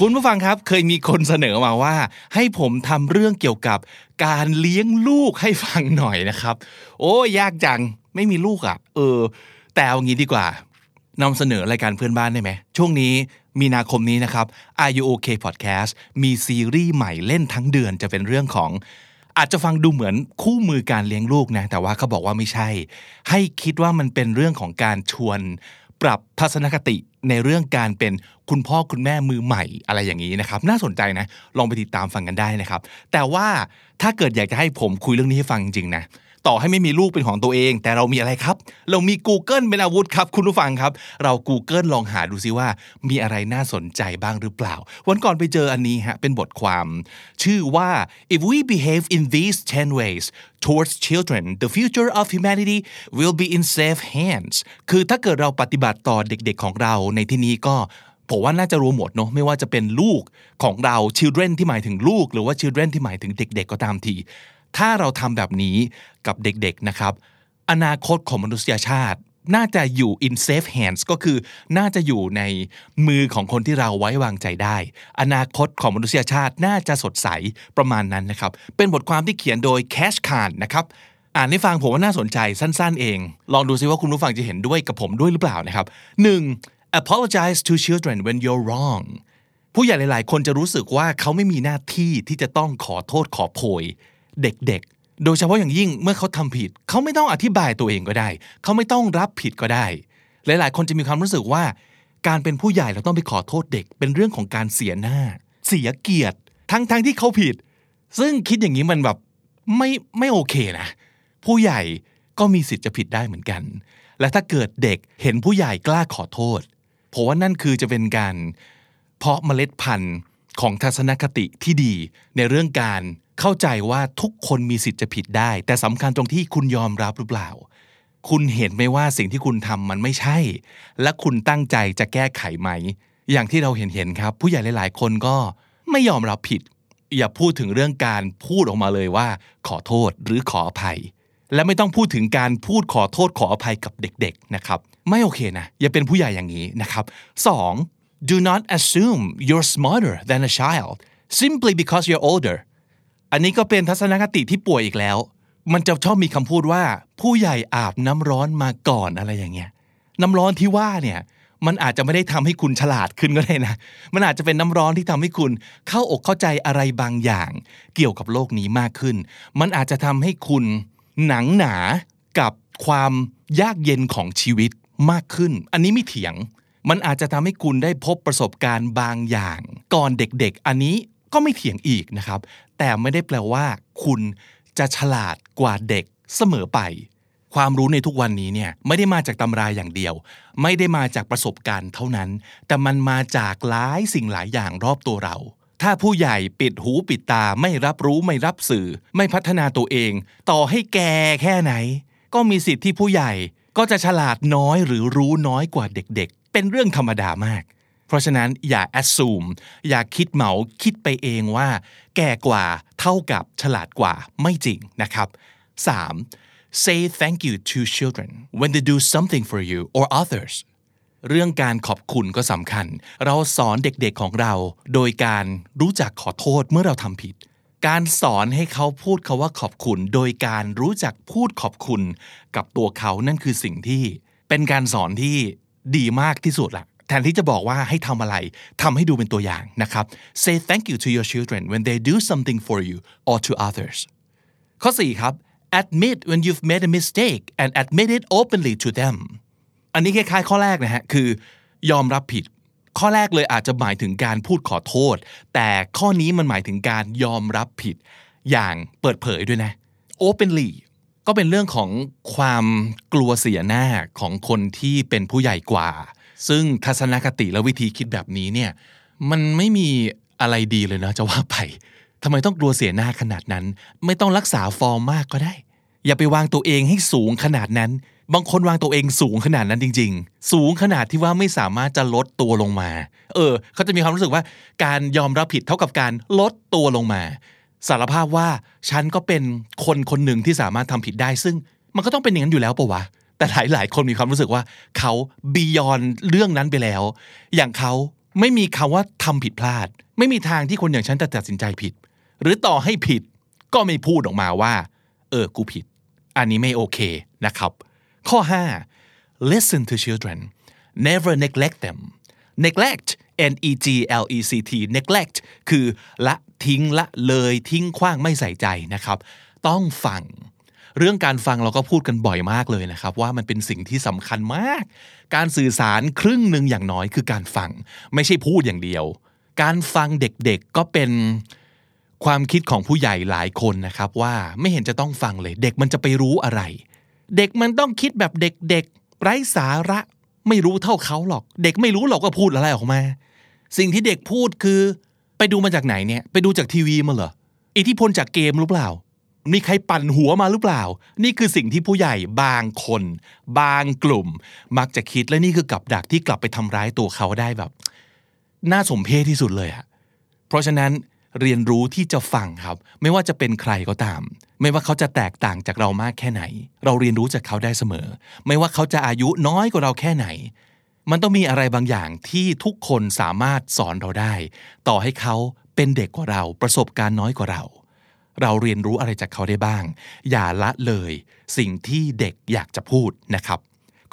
คุณผู้ฟังครับเคยมีคนเสนอมาว่า ให้ผมทำเรื่องเกี่ยวกับการเลี้ยงลูกให้ฟังหน่อยนะครับ โอ้ยากจังไม่มีลูกอะ่ะ เออ แต่เอางี้ดีกว่านำเสนอรายการเพื่อนบ้านได้ไหมช่วงนี้มีนาคมนี้นะครับ Are You OK Podcast มีซีรีส์ใหม่เล่นทั้งเดือนจะเป็นเรื่องของ อาจจะฟังดูเหมือนคู่มือการเลี้ยงลูกนะ แต่ว่าเขาบอกว่าไม่ใช่ ให้คิดว่ามันเป็นเรื่องของการชวน ปรับทัศนคติในเรื่องการเป็นคุณพ่อคุณแม่มือใหม่อะไรอย่างนี้นะครับ น่าสนใจนะ ลองไปติดตามฟังกันได้นะครับ แต่ว่าถ้าเกิดอยากจะให้ผมคุยเรื่องนี้ให้ฟังจริงๆนะ ต่อให้ไม่มีลูกเป็นของตัวเอง แต่เรามีอะไรครับ เรามี Google เป็นอาวุธครับ คุณผู้ฟังครับ เรา Google ลองหาดูซิว่า มีอะไรน่าสนใจบ้างหรือเปล่า วันก่อนไปเจออันนี้ฮะเป็นบทความ ชื่อว่า if we behave in these 10 ways towards children the future of humanity will be in safe hands คือถ้าเกิดเราปฏิบัติต่อเด็กๆของเราในที่นี้ก็ผมว่าน่าจะรวมหมดเนาะไม่ว่าจะเป็นลูกของเรา children ที่หมายถึงลูก หรือว่า children ที่หมายถึงเด็ก ๆ ก็ตามที ถ้าเราทำแบบนี้กับเด็กๆนะครับ อนาคตของมนุษยชาติ น่าจะอยู่ in safe hands ก็คือน่าจะอยู่ในมือของคนที่เราไว้วางใจได้ อนาคตของมนุษยชาติน่าจะสดใสประมาณนั้นนะครับ เป็นบทความที่เขียนโดย Cash Khan นะครับอ่านให้ฟังผมว่าน่าสนใจสั้นๆเอง ลองดูซิว่าคุณผู้ฟังจะเห็นด้วยกับผมด้วยหรือเปล่านะครับ 1. apologize to children when you're wrong ผู้ใหญ่หลายๆ คนจะรู้สึกว่าเขาไม่มีหน้าที่ที่จะต้องขอโทษขอโพย เด็กๆ โดยเฉพาะอย่างยิ่งเมื่อเขาทำผิด เขาไม่ต้องอธิบายตัวเองก็ได้ เขาไม่ต้องรับผิดก็ได้ หลายๆ คนจะมีความรู้สึกว่า การเป็นผู้ใหญ่เราต้องไปขอโทษเด็ก เป็นเรื่องของการเสียหน้า เสียเกียรติ ทั้งๆที่เขาผิด ซึ่งคิดอย่างนี้มันแบบไม่ไม่โอเคนะ ผู้ใหญ่ก็มีสิทธิ์จะผิดได้เหมือนกัน และถ้าเกิดเด็กเห็นผู้ใหญ่กล้าขอโทษผมว่านั่นคือจะเป็นการเพาะเมล็ดพันธุ์ ของทัศนคติที่ดีในเรื่องการเข้าใจว่าทุกคนมีสิทธิ์จะผิดได้ แต่สำคัญตรงที่คุณยอมรับหรือเปล่า คุณเห็นไหมว่าสิ่งที่คุณทำมันไม่ใช่ และคุณตั้งใจจะแก้ไขไหม อย่างที่เราเห็นเห็นครับ ผู้ใหญ่หลาย ๆ คนก็ไม่ยอมรับผิด อย่าพูดถึงเรื่องการพูดออกมาเลยว่า ขอโทษหรือขออภัย และไม่ต้องพูดถึงการพูดขอโทษขออภัยกับเด็ก ๆ นะครับ ไม่โอเคนะ อย่าเป็นผู้ใหญ่อย่างนี้นะครับ 2. Do not assume you're smarter than a child simply because you're older อันนี้ก็เป็นทัศนคติที่ป่วยอีกแล้ว มันจะชอบมีคำพูดว่า ผู้ใหญ่อาบน้ำร้อนมาก่อนอะไรอย่างเงี้ย น้ำร้อนที่ว่าเนี่ยมันอาจจะไม่ได้ทำให้คุณฉลาดขึ้นก็ได้นะ มันอาจจะเป็นน้ำร้อนที่ทำให้คุณเข้าอกเข้าใจอะไรบางอย่าง เกี่ยวกับโลกนี้มากขึ้น มันอาจจะทำให้คุณหนังหนากับความยากเย็นของชีวิตมากขึ้น อันนี้ไม่เถียง มันอาจจะทำให้คุณได้พบประสบการณ์บางอย่าง ก่อนเด็กๆ อันนี้ก็ไม่เถียงอีกนะครับ แต่ไม่ได้แปลว่า คุณจะฉลาดกว่าเด็กเสมอไป ความรู้ในทุกวันนี้เนี่ยไม่ได้มาจากตำราอย่างเดียว ไม่ได้มาจากประสบการณ์เท่านั้น แต่มันมาจากหลายสิ่งหลายอย่างรอบตัวเรา ถ้าผู้ใหญ่ปิดหูปิดตาไม่รับรู้ไม่รับสื่อ ไม่พัฒนาตัวเอง ต่อให้แก่แค่ไหน ก็มีสิทธิ์ที่ผู้ใหญ่ก็จะฉลาดน้อยหรือรู้น้อยกว่าเด็ก เป็นเรื่องธรรมดามาก เพราะฉะนั้นอย่า assume อย่าคิดเหมาคิดไปเองว่า แก่กว่าเท่ากับฉลาดกว่าไม่จริงนะครับ 3. say thank you to children when they do something for you or others เรื่องการขอบคุณก็สำคัญ เราสอนเด็กๆของเรา โดยการรู้จักขอโทษเมื่อเราทำผิด การสอนให้เขาพูดคาว่าขอบคุณ โดยการรู้จักพูดขอบคุณ กับตัวเขานั่นคือสิ่งที่ เป็นการสอนที่ ดีมากที่สุดละแทนที่จะบอกว่าให้ทำอะไรทำให้ดูเป็นตัวอย่างนะครับ say thank you to your children when they do something for you or to others ข้อ4ครับ admit when you've made a mistake and admit it openly to them อันนี้คล้ายๆข้อแรกนะฮะคือยอมรับผิด ข้อแรกเลยอาจจะหมายถึงการพูดขอโทษ แต่ข้อนี้มันหมายถึงการยอมรับผิด อย่างเปิดเผยด้วยนะ openly ก็เป็นเรื่องของความกลัวเสียหน้าของคนที่เป็นผู้ใหญ่กว่า ซึ่งทัศนคติและวิธีคิดแบบนี้เนี่ยมันไม่มีอะไรดีเลยนะจะว่าไปทำไมต้องกลัวเสียหน้าขนาดนั้น ไม่ต้องรักษาฟอร์มมากก็ได้ อย่าไปวางตัวเองให้สูงขนาดนั้น บางคนวางตัวเองสูงขนาดนั้นจริง ๆ สูงขนาดที่ว่าไม่สามารถจะลดตัวลงมา เออ เขาจะมีความรู้สึกว่า การยอมรับผิดเท่ากับการลดตัวลงมา สารภาพว่าฉันก็เป็นคนคนหนึ่งที่สามารถทำผิดได้ ซึ่งมันก็ต้องเป็นอย่างนั้นอยู่แล้วปะวะแต่หลายหลายคนมีความรู้สึกว่าเขาบียอนเรื่องนั้นไปแล้ว อย่างเขาไม่มีคำว่าทำผิดพลาด ไม่มีทางที่คนอย่างฉันจะตัดสินใจผิด หรือต่อให้ผิดก็ไม่พูดออกมาว่า เออกูผิด อันนี้ไม่โอเคนะครับ ข้อ 5 listen to children never neglect them neglect n e g l e c t neglect คือละ ทิ้งละเลยทิ้งขว้างไม่ใส่ใจนะครับ ต้องฟัง เรื่องการฟังเราก็พูดกันบ่อยมากเลยนะครับ ว่ามันเป็นสิ่งที่สำคัญมาก การสื่อสารครึ่งหนึ่งอย่างน้อยคือการฟัง ไม่ใช่พูดอย่างเดียว การฟังเด็กๆก็เป็นความคิดของผู้ใหญ่หลายคนนะครับ ว่าไม่เห็นจะต้องฟังเลย เด็กมันจะไปรู้อะไร เด็กมันต้องคิดแบบเด็กๆไร้สาระไม่รู้เท่าเขาหรอก เด็กไม่รู้หรอกก็พูดอะไรออกมา สิ่งที่เด็กพูดคือ ไปดูมาจากไหนเนี่ย ไปดูจากทีวีมาเหรอ อิทธิพลจากเกมหรือเปล่า มีใครปั่นหัวมาหรือเปล่า นี่คือสิ่งที่ผู้ใหญ่บางคน บางกลุ่ม มักจะคิดและนี่คือกับดักที่กลับไปทำร้ายตัวเขาได้แบบ น่าสมเพชที่สุดเลยอะเพราะฉะนั้นเรียนรู้ที่จะฟังครับ ไม่ว่าจะเป็นใครก็ตาม ไม่ว่าเขาจะแตกต่างจากเรามากแค่ไหน เราเรียนรู้จากเขาได้เสมอ ไม่ว่าเขาจะอายุน้อยกว่าเราแค่ไหน มันต้องมีอะไรบางอย่างที่ทุกคนสามารถสอนเราได้ ต่อให้เขาเป็นเด็กกว่าเรา ประสบการณ์น้อยกว่าเรา เราเรียนรู้อะไรจากเขาได้บ้าง อย่าละเลย สิ่งที่เด็กอยากจะพูดนะครับ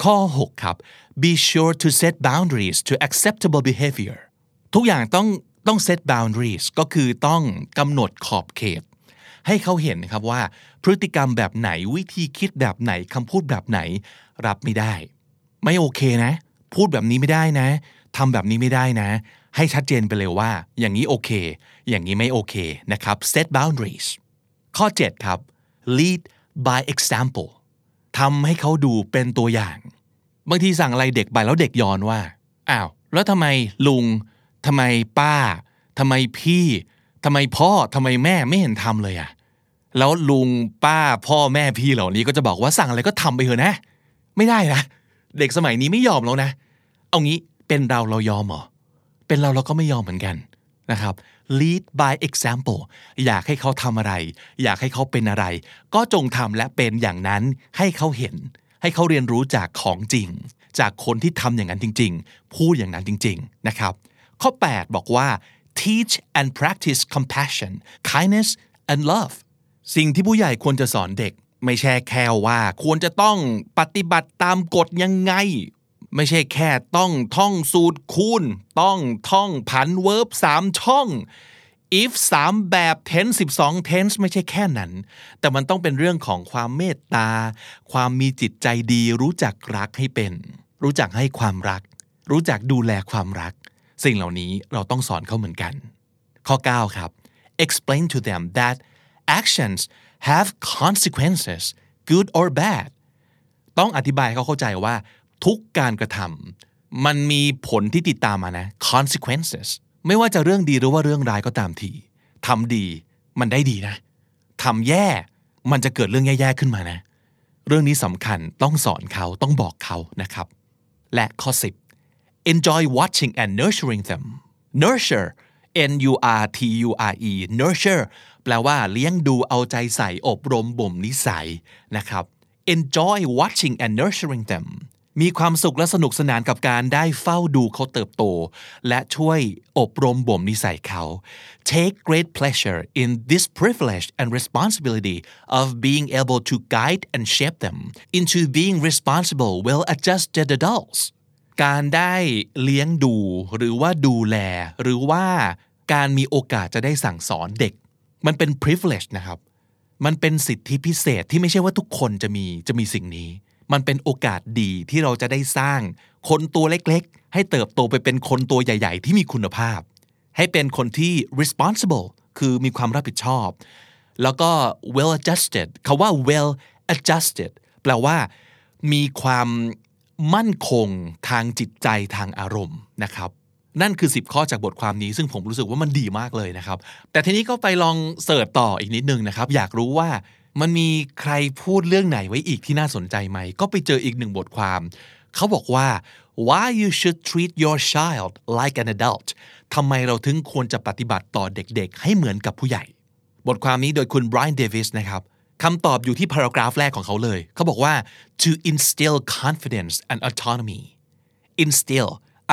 ข้อ 6 ครับ be sure to set boundaries to acceptable behavior ทุกอย่างต้องต้อง set boundaries ก็คือต้องกำหนดขอบเขต ให้เขาเห็นนะครับว่า พฤติกรรมแบบไหนวิธีคิดแบบไหนคำพูดแบบไหน รับไม่ได้ ไม่โอเคนะ พูดแบบนี้ไม่ได้นะทำแบบนี้ไม่ได้นะ ให้ชัดเจนไปเลยว่า อย่างนี้โอเค อย่างนี้ไม่โอเคนะครับ set boundaries ข้อ 7 ครับ lead by example ทำให้เขาดูเป็นตัวอย่าง บางทีสั่งอะไรเด็กไปแล้วเด็กย้อนว่า อ้าว แล้วทำไมลุงทำไมป้าทำไมพี่ทำไมพ่อทำไมแม่ไม่เห็นทำเลยอะแล้วลุงป้าพ่อแม่พี่เหล่านี้ก็จะบอกว่าสั่งอะไรก็ทำไปเถอะนะ ไม่ได้นะ เด็กสมัยนี้ไม่ยอมแล้วนะ เอางี้เป็นเราเรายอมเหรอเป็นเราเราก็ไม่ยอมเหมือนกันนะครับ lead by example อยากให้เขาทำอะไร อยากให้เขาเป็นอะไร ก็จงทำและเป็นอย่างนั้นให้เขาเห็น ให้เขาเรียนรู้จากของจริง จากคนที่ทำอย่างนั้นจริง ๆ พูดอย่างนั้นจริง ๆ นะครับ ข้อ 8 บอกว่า teach and practice compassion kindness and love สิ่งที่ผู้ใหญ่ควรจะสอนเด็ก ไม่ใช่แค่ว่าควรจะต้องปฏิบัติตามกฎยังไง ไม่ใช่แค่ต้องท่องสูตรคูณ ต้องท่องผันเวิร์บสามช่อง if 3แบบ tense 12 tense ไม่ใช่แค่นั้น แต่มันต้องเป็นเรื่องของความเมตตา ความมีจิตใจดี รู้จักรักให้เป็น รู้จักให้ความรัก รู้จักดูแลความรัก สิ่งเหล่านี้เราต้องสอนเขาเหมือนกัน ข้อ 9 ครับ explain to them that actions have consequences good or bad ต้องอธิบายให้เขาเข้าใจว่า ทุกการกระทำมันมีผลที่ติดตามมานะ consequences ไม่ว่าจะเรื่องดีหรือว่าเรื่องร้ายก็ตามทีทำดีมันได้ดีนะทำแย่มันจะเกิดเรื่องแย่ๆขึ้นมานะ เรื่องนี้สำคัญต้องสอนเขาต้องบอกเขานะครับ และข้อ 10 enjoy watching and nurturing them nurture n u r t u r e nurture แปลว่าเลี้ยงดูเอาใจใส่อบรมบ่มนิสัยนะครับ enjoy watching and nurturing them มีความสุขและสนุกสนานกับการได้เฝ้าดูเขาเติบโต และช่วยอบรมบ่มนิสัยเขา take great pleasure in this privilege and responsibility of being able to guide and shape them into being responsible well-adjusted adults การได้เลี้ยงดูหรือว่าดูแล หรือว่าการมีโอกาสจะได้สั่งสอนเด็ก มันเป็น privilege นะครับ มันเป็นสิทธิพิเศษที่ไม่ใช่ว่าทุกคนจะมีจะมีสิ่งนี้ มันเป็นโอกาสดีที่เราจะได้สร้างคนตัวเล็กๆ ให้เติบโตไปเป็นคนตัวใหญ่ ๆ ที่มีคุณภาพ ให้เป็นคนที่ responsible คือมีความรับผิดชอบ แล้วก็ well adjusted คาว่า well adjusted แปลว่ามีความมั่นคงทางจิตใจทางอารมณ์นะครับ นั่นคือ 10 ข้อจากบทความนี้ ซึ่งผมรู้สึกว่ามันดีมากเลยนะครับ แต่ทีนี้ก็ไปลองเสิร์ชต่ออีกนิดนึงนะครับ อยากรู้ว่า มันมีใครพูดเรื่องไหนไว้อีกที่น่าสนใจไหม ก็ไปเจออีกหนึ่งบทความ เขาบอกว่า why you should treat your child like an adult ทำไมเราถึงควรจะปฏิบัติต่อเด็กๆ ให้เหมือนกับผู้ใหญ่ บทความนี้โดยคุณ Brian Davis นะครับคำตอบอยู่ที่พารากราฟแรกของเขาเลย เขาบอกว่า to instill confidence and autonomy instill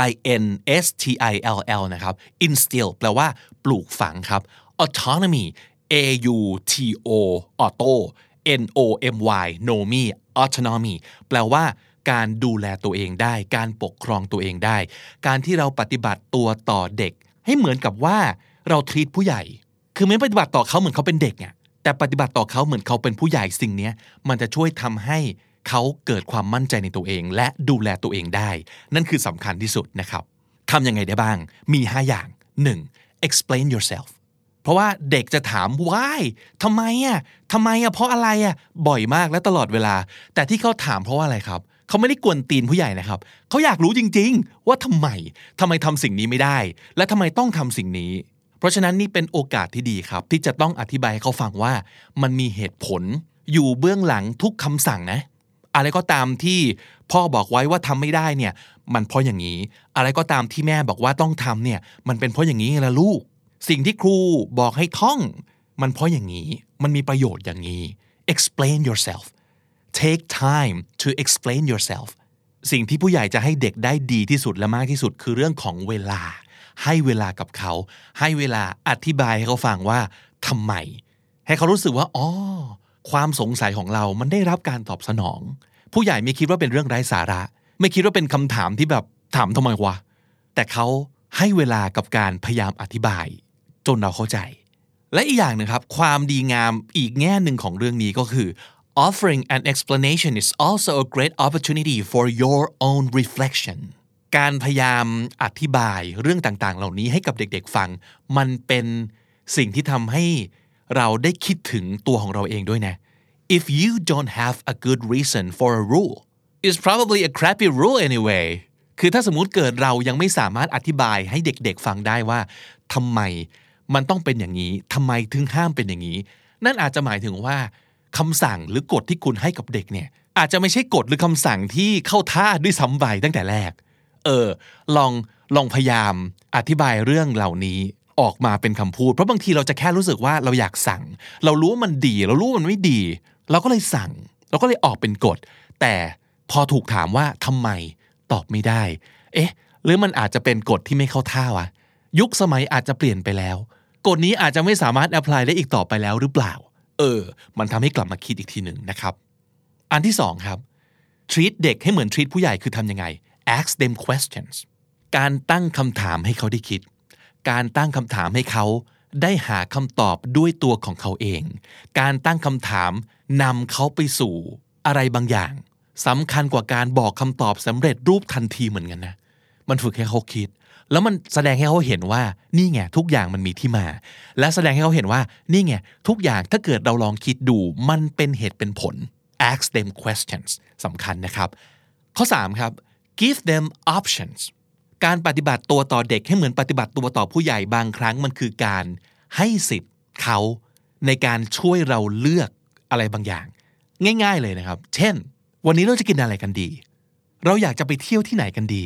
i n s t i l l นะครับ instill แปลว่าปลูกฝังครับ autonomy a u t o auto n o m y nomi autonomy แปลว่าการดูแลตัวเองได้ การปกครองตัวเองได้ การที่เราปฏิบัติตัวต่อเด็ก ให้เหมือนกับว่าเราทีตผู้ใหญ่ คือไม่ปฏิบัติต่อเขาเหมือนเขาเป็นเด็กอะแต่ปฏิบัติต่อเขาเหมือนเขาเป็นผู้ใหญ่สิ่งนี้มันจะช่วยทำให้เขาเกิดความมั่นใจในตัวเอง และดูแลตัวเองได้ นั่นคือสำคัญที่สุดนะครับทำยังไงได้บ้าง มี 5 อย่าง 1. explain yourself เพราะว่าเด็กจะถาม why ทำไมอะทำไมอะเพราะอะไรอะบ่อยมากและตลอดเวลา แต่ที่เขาถามเพราะว่าอะไรครับเขาไม่ได้กวนตีนผู้ใหญ่นะครับเขาอยากรู้จริง ๆ ว่าทำไมทำไมทำสิ่งนี้ไม่ได้ และทำไมต้องทำสิ่งนี้ เพราะฉะนั้นนี่เป็นโอกาสที่ดีครับ ที่จะต้องอธิบายให้เขาฟังว่ามันมีเหตุผล อยู่เบื้องหลังทุกคำสั่งนะอะไรก็ตามที่พ่อบอกไว้ว่าทำไม่ได้เนี่ย มันเพราะอย่างนี้ อะไรก็ตามที่แม่บอกว่าต้องทำเนี่ย มันเป็นเพราะอย่างนี้ไงล่ะลูก สิ่งที่ครูบอกให้ท่อง มันเพราะอย่างนี้ มันมีประโยชน์อย่างนี้ explain yourself take time to explain yourself สิ่งที่ผู้ใหญ่จะให้เด็กได้ดีที่สุดและมากที่สุดคือเรื่องของเวลา ให้เวลากับเขา ให้เวลาอธิบายให้เขาฟังว่าทำไม ให้เขารู้สึกว่าอ๋อความสงสัยของเรามันได้รับการตอบสนอง ผู้ใหญ่ไม่คิดว่าเป็นเรื่องไร้สาระ ไม่คิดว่าเป็นคำถามที่แบบถามทำไมวะแต่เขาให้เวลากับการพยายามอธิบาย จนเราเข้าใจ และอีกอย่างหนึ่งครับ ความดีงามอีกแง่หนึ่งของเรื่องนี้ก็คือ offering an explanation is also a great opportunity for your own reflection การพยายามอธิบายเรื่องต่างๆ เหล่านี้ให้กับเด็กๆฟัง มันเป็นสิ่งที่ทำให้เราได้คิดถึงตัวของเราเองด้วยนะ if you don't have a good reason for a rule it's probably a crappy rule anyway คือถ้าสมมุติเกิดเรายังไม่สามารถอธิบายให้เด็กๆฟังได้ว่าทำไม มันต้องเป็นอย่างนี้ทำไมถึงห้ามเป็นอย่างนี้ นั่นอาจจะหมายถึงว่าคำสั่งหรือกฎที่คุณให้กับเด็กเนี่ย อาจจะไม่ใช่กฎหรือคำสั่งที่เข้าท่าด้วยซ้ำไปตั้งแต่แรก เออ ลองลองพยายามอธิบายเรื่องเหล่านี้ออกมาเป็นคำพูด เพราะบางทีเราจะแค่รู้สึกว่าเราอยากสั่ง เรารู้ว่ามันดี เรารู้ว่ามันไม่ดี เราก็เลยสั่ง เราก็เลยออกเป็นกฎ แต่พอถูกถามว่าทำไมตอบไม่ได้ เอ๊ะ หรือมันอาจจะเป็นกฎที่ไม่เข้าท่าวะ ยุคสมัยอาจจะเปลี่ยนไปแล้ว กฎนี้อาจจะไม่สามารถแอพพลายได้อีกต่อไปแล้วหรือเปล่า เออ มันทำให้กลับมาคิดอีกทีหนึ่งนะครับ อันที่สองครับ treat เด็กให้เหมือน treat ผู้ใหญ่คือทำยังไง ask them questions การตั้งคำถามให้เขาได้คิด การตั้งคำถามให้เขาได้หาคำตอบด้วยตัวของเขาเอง การตั้งคำถามนำเขาไปสู่อะไรบางอย่างสำคัญกว่าการบอกคำตอบสำเร็จรูปทันทีเหมือนกันนะ มันฝึกให้เขาคิด แล้วมันแสดงให้เขาเห็นว่านี่ไงทุกอย่างมันมีที่มา และแสดงให้เขาเห็นว่านี่ไงทุกอย่างถ้าเกิดเราลองคิดดูมันเป็นเหตุเป็นผล ask them questions สำคัญนะครับ ข้อ 3 ครับ give them options การปฏิบัติตัวต่อเด็กให้เหมือนปฏิบัติตัวต่อผู้ใหญ่บางครั้งมันคือการให้สิทธิ์เขาในการช่วยเราเลือกอะไรบางอย่าง ง่าย ๆเลยนะครับ เช่น วันนี้เราจะกินอะไรกันดี เราอยากจะไปเที่ยวที่ไหนกันดี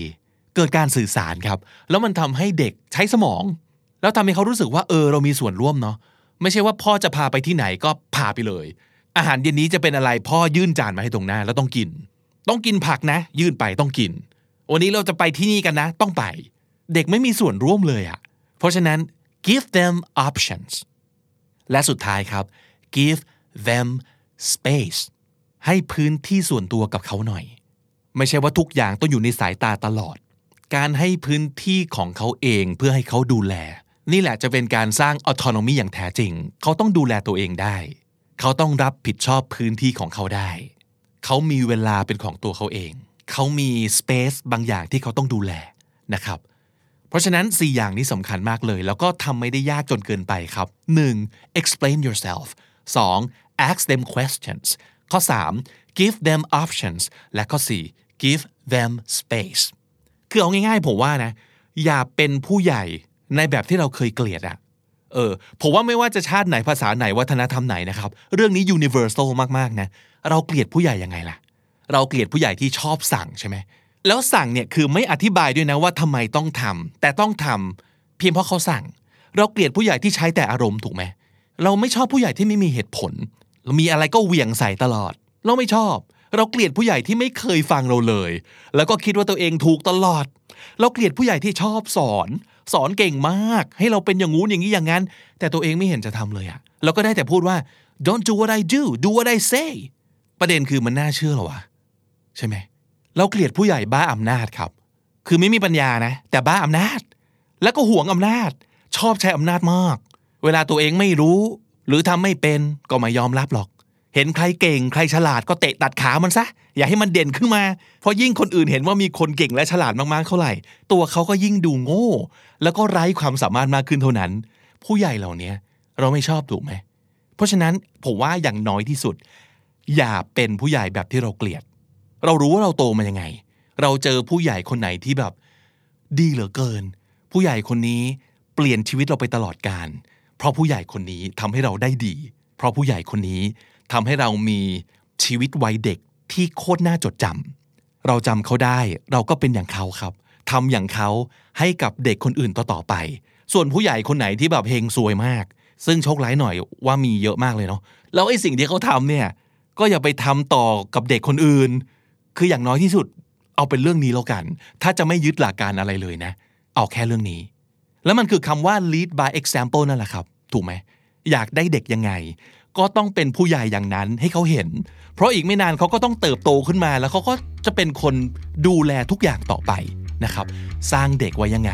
เกิดการสื่อสารครับ แล้วมันทำให้เด็กใช้สมอง แล้วทำให้เขารู้สึกว่าเออเรามีส่วนร่วมเนาะไม่ใช่ว่าพ่อจะพาไปที่ไหนก็พาไปเลย อาหารเย็นนี้จะเป็นอะไรพ่อยื่นจานมาให้ตรงหน้าแล้วต้องกิน ต้องกินผักนะ ยื่นไปต้องกิน วันนี้เราจะไปที่นี่กันนะ ต้องไป เด็กไม่มีส่วนร่วมเลยอะเพราะฉะนั้น give them options และสุดท้ายครับ give them space ให้พื้นที่ส่วนตัวกับเขาหน่อย ไม่ใช่ว่าทุกอย่างต้องอยู่ในสายตาตลอด การให้พื้นที่ของเขาเองเพื่อให้เขาดูแล นี่แหละจะเป็นการสร้าง autonomy อย่างแท้จริง เขาต้องดูแลตัวเองได้ เขาต้องรับผิดชอบพื้นที่ของเขาได้ เขามีเวลาเป็นของตัวเขาเอง เขามี space บางอย่างที่เขาต้องดูแลนะครับเพราะฉะนั้น 4 อย่างนี้สำคัญมากเลย แล้วก็ทำไม่ได้ยากจนเกินไปครับ 1. explain yourself 2. ask them questions ข้อ 3. give them options และข้อ 4. give them space คือเอาง่ายๆผมว่านะ อย่าเป็นผู้ใหญ่ในแบบที่เราเคยเกลียดอะเออผมว่าไม่ว่าจะชาติไหนภาษาไหนวัฒนธรรมไหนนะครับ เรื่องนี้ universal มากๆนะเราเกลียดผู้ใหญ่ยังไงล่ะ เราเกลียดผู้ใหญ่ที่ชอบสั่งใช่ไหมแล้วสั่งเนี่ยคือไม่อธิบายด้วยนะว่าทำไมต้องทำแต่ต้องทำเพียงเพราะเขาสั่ง เราเกลียดผู้ใหญ่ที่ใช้แต่อารมณ์ถูกไหมเราไม่ชอบผู้ใหญ่ที่ไม่มีเหตุผล มีอะไรก็เหวี่ยงใส่ตลอด เราไม่ชอบ เราเกลียดผู้ใหญ่ที่ไม่เคยฟังเราเลย แล้วก็คิดว่าตัวเองถูกตลอด เราเกลียดผู้ใหญ่ที่ชอบสอน สอนเก่งมาก ให้เราเป็นอย่างงู้นอย่างนี้อย่างนั้น แต่ตัวเองไม่เห็นจะทำเลยอะเราก็ได้แต่พูดว่า don't do what I do do what I say ประเด็นคือมันน่าเชื่อหรอวะใช่ไหมเราเกลียดผู้ใหญ่บ้าอำนาจครับ คือไม่มีปัญญานะ แต่บ้าอำนาจ แล้วก็หวงอำนาจ ชอบใช้อำนาจมาก เวลาตัวเองไม่รู้ หรือทำไม่เป็นก็ไม่ยอมรับหรอก เห็นใครเก่งใครฉลาดก็เตะตัดขามันซะ อย่าให้มันเด่นขึ้นมา เพราะยิ่งคนอื่นเห็นว่ามีคนเก่งและฉลาดมากๆเท่าไหร่ ตัวเขาก็ยิ่งดูโง่ แล้วก็ไร้ความสามารถมากขึ้นเท่านั้น ผู้ใหญ่เหล่านี้เราไม่ชอบถูกไหม เพราะฉะนั้นผมว่าอย่างน้อยที่สุด อย่าเป็นผู้ใหญ่แบบที่เราเกลียด เรารู้ว่าเราโตมายังไง เราเจอผู้ใหญ่คนไหนที่แบบ ดีเหลือเกิน ผู้ใหญ่คนนี้เปลี่ยนชีวิตเราไปตลอดการ เพราะผู้ใหญ่คนนี้ทำให้เราได้ดี เพราะผู้ใหญ่คนนี้ ทำให้เรามีชีวิตวัยเด็กที่โคตรน่าจดจำเราจำเขาได้เราก็เป็นอย่างเขาครับทำอย่างเขาให้กับเด็กคนอื่นต่อๆไป ส่วนผู้ใหญ่คนไหนที่แบบเฮงซวยมาก ซึ่งโชคร้ายหน่อยว่ามีเยอะมากเลยเนาะแล้วไอ้สิ่งที่เขาทำเนี่ยก็อย่าไปทำต่อกับเด็กคนอื่น คืออย่างน้อยที่สุดเอาเป็นเรื่องนี้แล้วกัน ถ้าจะไม่ยึดหลักการอะไรเลยนะ เอาแค่เรื่องนี้ แล้วมันคือคำว่า lead by example นั่นแหละครับ ถูกไหม อยากได้เด็กยังไง ก็ต้องเป็นผู้ใหญ่อย่างนั้นให้เขาเห็น เพราะอีกไม่นานเขาก็ต้องเติบโตขึ้นมา แล้วเขาก็จะเป็นคนดูแลทุกอย่างต่อไปนะครับ สร้างเด็กไว้ยังไง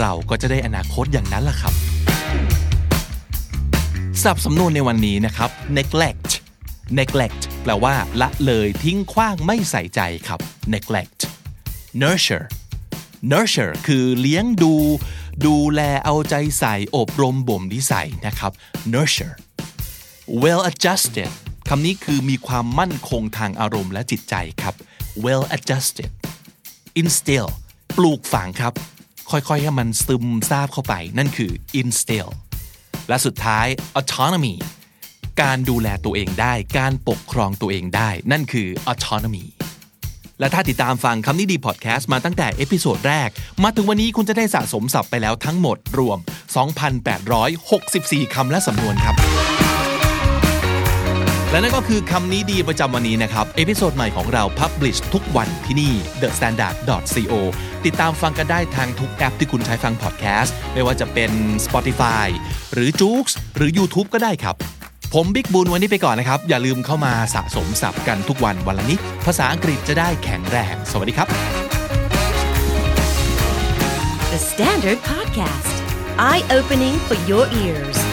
เราก็จะได้อนาคตอย่างนั้นล่ะครับศัพท์สำนวนในวันนี้นะครับ neglect neglect แปลว่า ละเลยทิ้งขว้างไม่ใส่ใจครับ neglect nurture nurture คือเลี้ยงดู ดูแลเอาใจใส่อบรมบ่มนิสัยนะครับ nurture well adjusted คำนี้คือมีความมั่นคงทางอารมณ์และจิตใจครับ well adjusted instill ปลูกฝังครับ ค่อยๆ ให้มันซึมซาบเข้าไป นั่นคือ instill และสุดท้าย autonomy การดูแลตัวเองได้ การปกครองตัวเองได้ นั่นคือ autonomy และถ้าติดตามฟังคำนี้ดีพอดแคสต์มาตั้งแต่ episode แรก มาถึงวันนี้คุณจะได้สะสมศัพท์ไปแล้วทั้งหมดรวม 2,864 คำและสำนวนครับ และนั่นก็คือคำนี้ดีประจำวันนี้นะครับ episode ใหม่ของเรา Publish ทุกวันที่นี่ The Standard co ติดตามฟังกันได้ทางทุกแอปที่คุณใช้ฟังพอดแคสต์ ไม่ว่าจะเป็น Spotify หรือ j o o x หรือ YouTube ก็ได้ครับ ผมบิ๊กบุญวันนี้ไปก่อนนะครับ อย่าลืมเข้ามาสะสมศัพท์กันทุกวันวันละนิดภาษาอังกฤษจะได้แข็งแรง สวัสดีครับ The Standard Podcast, eye opening for your ears.